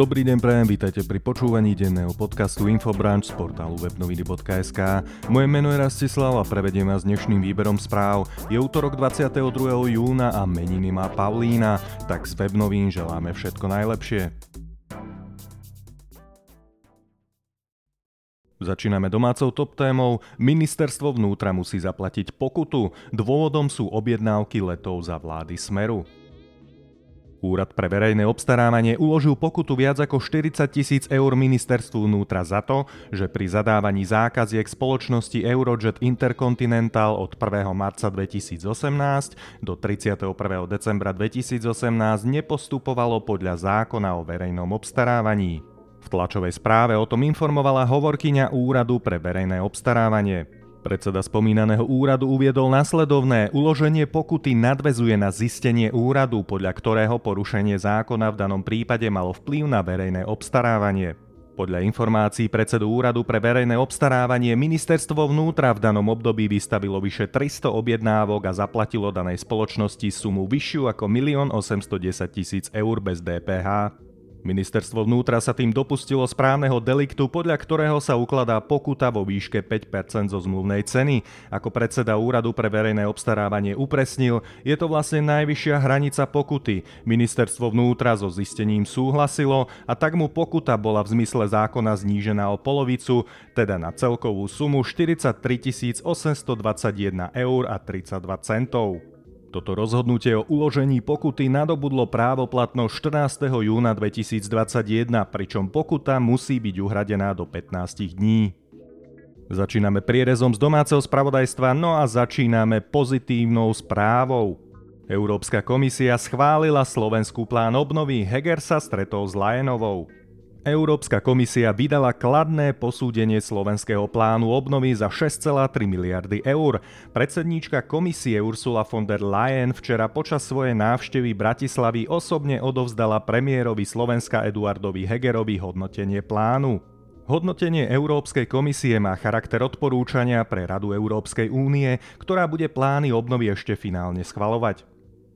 Dobrý deň prajem, vítajte pri počúvaní denného podcastu Infobranch z portálu webnoviny.sk. Moje meno je Rastislav a prevediem vás dnešným výberom správ. Je útorok 22. júna a meniny má Paulína, tak z webnovín želáme všetko najlepšie. Začíname domácou top témou. Ministerstvo vnútra musí zaplatiť pokutu. Dôvodom sú objednávky letov za vlády Smeru. Úrad pre verejné obstarávanie uložil pokutu viac ako 40 tisíc eur ministerstvu vnútra za to, že pri zadávaní zákaziek spoločnosti Eurojet Intercontinental od 1. marca 2018 do 31. decembra 2018 nepostupovalo podľa zákona o verejnom obstarávaní. V tlačovej správe o tom informovala hovorkyňa Úradu pre verejné obstarávanie. Predseda spomínaného úradu uviedol nasledovné. Uloženie pokuty nadvezuje na zistenie úradu, podľa ktorého porušenie zákona v danom prípade malo vplyv na verejné obstarávanie. Podľa informácií predsedu úradu pre verejné obstarávanie ministerstvo vnútra v danom období vystavilo vyše 300 objednávok a zaplatilo danej spoločnosti sumu vyššiu ako 1 810 000 eur bez DPH. Ministerstvo vnútra sa tým dopustilo správneho deliktu, podľa ktorého sa ukladá pokuta vo výške 5% zo zmluvnej ceny. Ako predseda úradu pre verejné obstarávanie upresnil, je to vlastne najvyššia hranica pokuty. Ministerstvo vnútra so zistením súhlasilo a tak mu pokuta bola v zmysle zákona znížená o polovicu, teda na celkovú sumu 43 821 eur a 32 centov. Toto rozhodnutie o uložení pokuty nadobudlo právoplatnosť 14. júna 2021, pričom pokuta musí byť uhradená do 15 dní. Začíname prierezom z domáceho spravodajstva, no a začíname pozitívnou správou. Európska komisia schválila slovenskú plán obnovy, Heger sa stretol s Lajenovou. Európska komisia vydala kladné posúdenie slovenského plánu obnovy za 6,3 miliardy eur. Predsedníčka komisie Ursula von der Leyen včera počas svojej návštevy Bratislavy osobne odovzdala premiérovi Slovenska Eduardovi Hegerovi hodnotenie plánu. Hodnotenie Európskej komisie má charakter odporúčania pre Radu Európskej únie, ktorá bude plány obnovy ešte finálne schvalovať.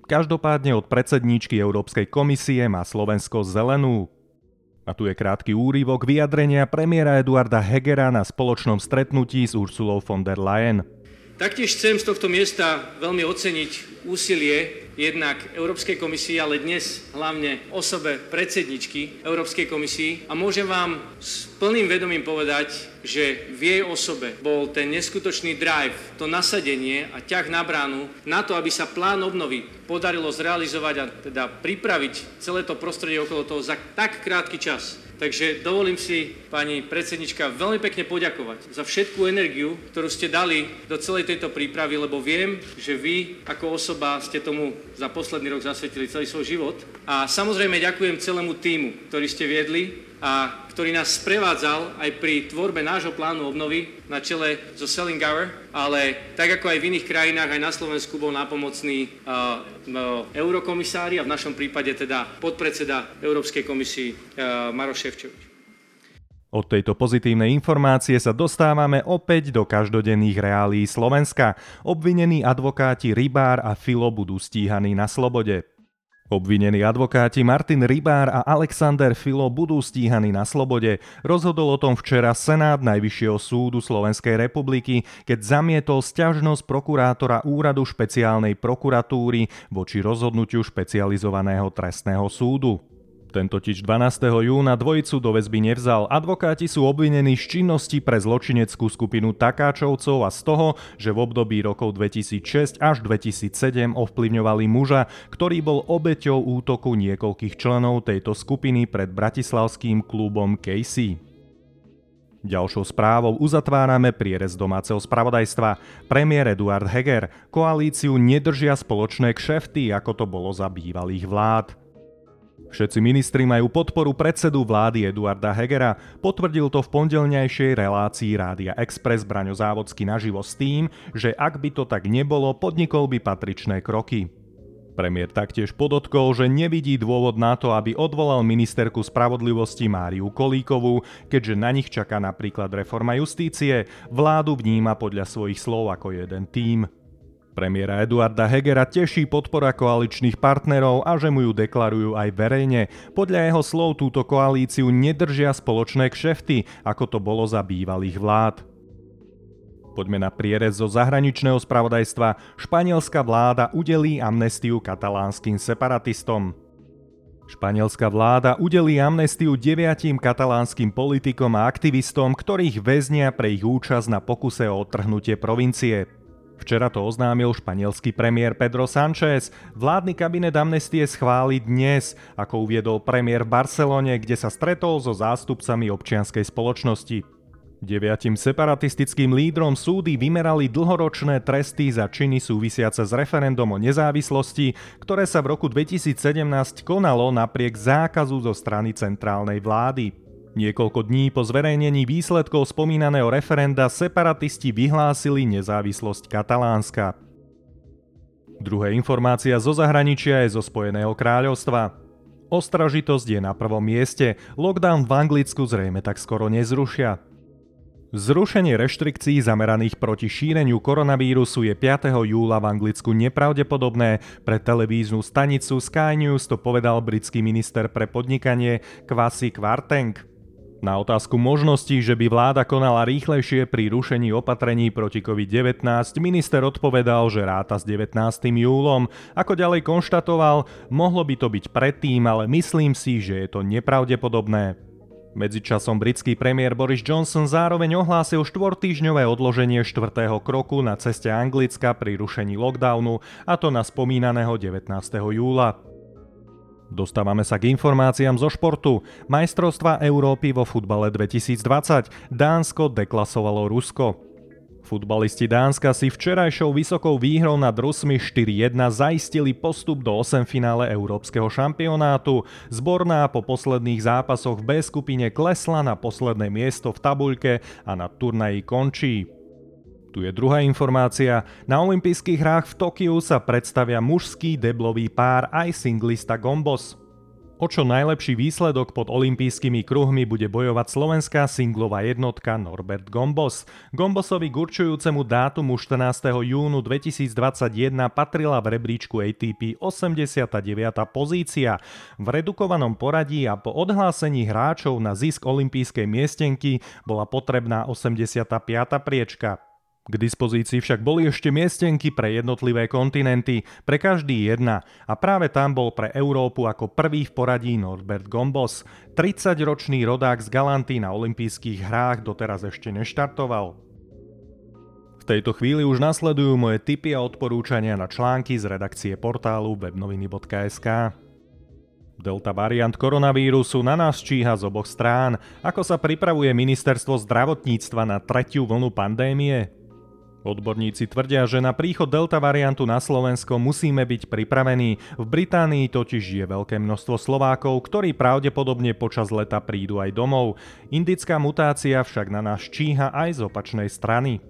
Každopádne od predsedníčky Európskej komisie má Slovensko zelenú. A tu je krátky úryvok vyjadrenia premiéra Eduarda Hegera na spoločnom stretnutí s Ursulou von der Leyen. Taktiež chcem z tohto miesta veľmi oceniť úsilie jednak Európskej komisii, ale dnes hlavne osobe predsedničky Európskej komisii. A môžem vám s plným vedomím povedať, že v jej osobe bol ten neskutočný drive, to nasadenie a ťah na bránu na to, aby sa plán obnovy podarilo zrealizovať a teda pripraviť celé to prostredie okolo toho za tak krátky čas. Takže dovolím si, pani predsednička, veľmi pekne poďakovať za všetkú energiu, ktorú ste dali do celej tejto prípravy, lebo viem, že vy ako osoba ste tomu za posledný rok zasvetili celý svoj život. A samozrejme ďakujem celému týmu, ktorý ste viedli a ktorý nás sprevádzal aj pri tvorbe nášho plánu obnovy na čele so Hour, ale tak ako aj v iných krajinách, aj na Slovensku bol nápomocný uh, uh, eurokomisári a v našom prípade teda podpredseda Európskej komisii uh, Maroš Ševčovič. Od tejto pozitívnej informácie sa dostávame opäť do každodenných reálí Slovenska. Obvinení advokáti Rybár a Filo budú stíhaní na slobode. Obvinení advokáti Martin Rybár a Alexander Filo budú stíhaní na slobode. Rozhodol o tom včera Senát Najvyššieho súdu Slovenskej republiky, keď zamietol sťažnosť prokurátora úradu špeciálnej prokuratúry voči rozhodnutiu špecializovaného trestného súdu. Ten totiž 12. júna dvojicu do väzby nevzal. Advokáti sú obvinení z činnosti pre zločineckú skupinu Takáčovcov a z toho, že v období rokov 2006 až 2007 ovplyvňovali muža, ktorý bol obeťou útoku niekoľkých členov tejto skupiny pred bratislavským klubom Casey. Ďalšou správou uzatvárame prierez domáceho spravodajstva. Premiér Eduard Heger koalíciu nedržia spoločné kšefty, ako to bolo za bývalých vlád. Všetci ministri majú podporu predsedu vlády Eduarda Hegera. Potvrdil to v pondelňajšej relácii Rádia Express Braňo Závodsky naživo s tým, že ak by to tak nebolo, podnikol by patričné kroky. Premiér taktiež podotkol, že nevidí dôvod na to, aby odvolal ministerku spravodlivosti Máriu Kolíkovú, keďže na nich čaká napríklad reforma justície. Vládu vníma podľa svojich slov ako jeden tím. Premiéra Eduarda Hegera teší podpora koaličných partnerov a že mu ju deklarujú aj verejne. Podľa jeho slov túto koalíciu nedržia spoločné kšefty, ako to bolo za bývalých vlád. Poďme na prierez zo zahraničného spravodajstva. Španielská vláda udelí amnestiu katalánskym separatistom. Španielská vláda udelí amnestiu deviatim katalánskym politikom a aktivistom, ktorých väznia pre ich účasť na pokuse o odtrhnutie provincie. Včera to oznámil španielský premiér Pedro Sánchez. Vládny kabinet amnestie schváli dnes, ako uviedol premiér v Barcelone, kde sa stretol so zástupcami občianskej spoločnosti. Deviatim separatistickým lídrom súdy vymerali dlhoročné tresty za činy súvisiace s referendum o nezávislosti, ktoré sa v roku 2017 konalo napriek zákazu zo strany centrálnej vlády. Niekoľko dní po zverejnení výsledkov spomínaného referenda separatisti vyhlásili nezávislosť Katalánska. Druhé informácia zo zahraničia je zo Spojeného kráľovstva. Ostražitosť je na prvom mieste, lockdown v Anglicku zrejme tak skoro nezrušia. Zrušenie reštrikcií zameraných proti šíreniu koronavírusu je 5. júla v Anglicku nepravdepodobné. Pre televíznu stanicu Sky News to povedal britský minister pre podnikanie Kwasi Kwarteng. Na otázku možností, že by vláda konala rýchlejšie pri rušení opatrení proti COVID-19, minister odpovedal, že ráta s 19. júlom. Ako ďalej konštatoval, mohlo by to byť predtým, ale myslím si, že je to nepravdepodobné. Medzičasom britský premiér Boris Johnson zároveň ohlásil štvortýžňové odloženie štvrtého kroku na ceste Anglicka pri rušení lockdownu, a to na spomínaného 19. júla. Dostávame sa k informáciám zo športu. Majstrovstva Európy vo futbale 2020. Dánsko deklasovalo Rusko. Futbalisti Dánska si včerajšou vysokou výhrou nad Rusmi 4-1 zaistili postup do 8 finále Európskeho šampionátu. Zborná po posledných zápasoch v B skupine klesla na posledné miesto v tabuľke a na turnaji končí. Tu je druhá informácia. Na olympijských hrách v Tokiu sa predstavia mužský deblový pár aj singlista Gombos. O čo najlepší výsledok pod olympijskými kruhmi bude bojovať slovenská singlová jednotka Norbert Gombos. Gombosovi k dátumu 14. júnu 2021 patrila v rebríčku ATP 89. pozícia. V redukovanom poradí a po odhlásení hráčov na zisk olympijskej miestenky bola potrebná 85. priečka. K dispozícii však boli ešte miestenky pre jednotlivé kontinenty, pre každý jedna a práve tam bol pre Európu ako prvý v poradí Norbert Gombos. 30-ročný rodák z Galanty na olympijských hrách doteraz ešte neštartoval. V tejto chvíli už nasledujú moje tipy a odporúčania na články z redakcie portálu webnoviny.sk. Delta variant koronavírusu na nás číha z oboch strán. Ako sa pripravuje ministerstvo zdravotníctva na tretiu vlnu pandémie? Odborníci tvrdia, že na príchod delta variantu na Slovensko musíme byť pripravení. V Británii totiž je veľké množstvo Slovákov, ktorí pravdepodobne počas leta prídu aj domov. Indická mutácia však na nás číha aj z opačnej strany.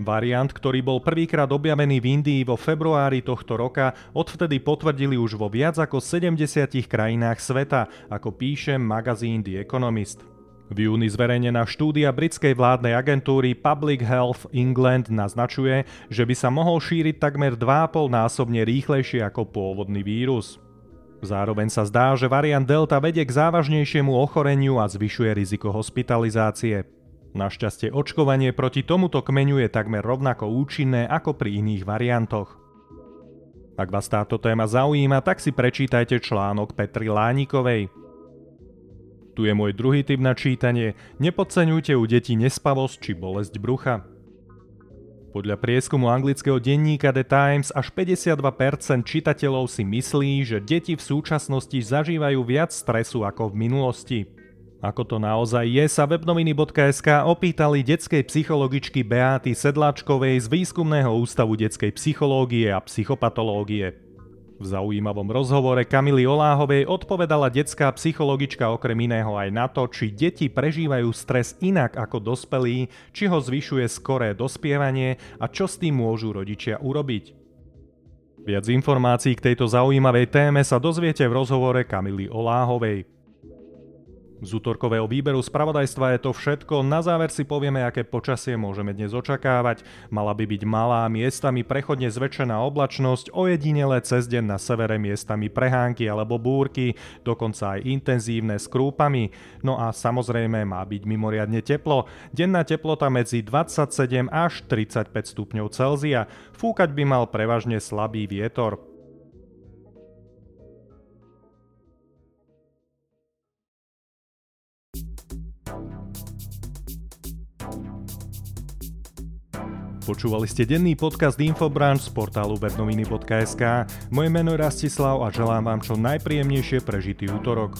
Variant, ktorý bol prvýkrát objavený v Indii vo februári tohto roka, odvtedy potvrdili už vo viac ako 70 krajinách sveta, ako píše magazín The Economist. V júni zverejnená štúdia britskej vládnej agentúry Public Health England naznačuje, že by sa mohol šíriť takmer 2,5 násobne rýchlejšie ako pôvodný vírus. Zároveň sa zdá, že variant Delta vedie k závažnejšiemu ochoreniu a zvyšuje riziko hospitalizácie. Našťastie očkovanie proti tomuto kmeňu je takmer rovnako účinné ako pri iných variantoch. Ak vás táto téma zaujíma, tak si prečítajte článok Petry Lánikovej. Tu je môj druhý typ na čítanie. Nepodceňujte u detí nespavosť či bolesť brucha. Podľa prieskumu anglického denníka The Times až 52% čitateľov si myslí, že deti v súčasnosti zažívajú viac stresu ako v minulosti. Ako to naozaj je, sa webnoviny.sk opýtali detskej psychologičky Beáty Sedláčkovej z Výskumného ústavu detskej psychológie a psychopatológie. V zaujímavom rozhovore Kamily Oláhovej odpovedala detská psychologička okrem iného aj na to, či deti prežívajú stres inak ako dospelí, či ho zvyšuje skoré dospievanie a čo s tým môžu rodičia urobiť. Viac informácií k tejto zaujímavej téme sa dozviete v rozhovore Kamily Oláhovej. Z útorkového výberu spravodajstva je to všetko. Na záver si povieme, aké počasie môžeme dnes očakávať. Mala by byť malá, miestami prechodne zväčšená oblačnosť, ojedinele cez deň na severe miestami prehánky alebo búrky, dokonca aj intenzívne s krúpami. No a samozrejme má byť mimoriadne teplo. Denná teplota medzi 27 až 35 stupňov Celzia. Fúkať by mal prevažne slabý vietor. Počúvali ste denný podcast Infobranch z portálu webnoviny.sk. Moje meno je Rastislav a želám vám čo najpríjemnejšie prežitý útorok.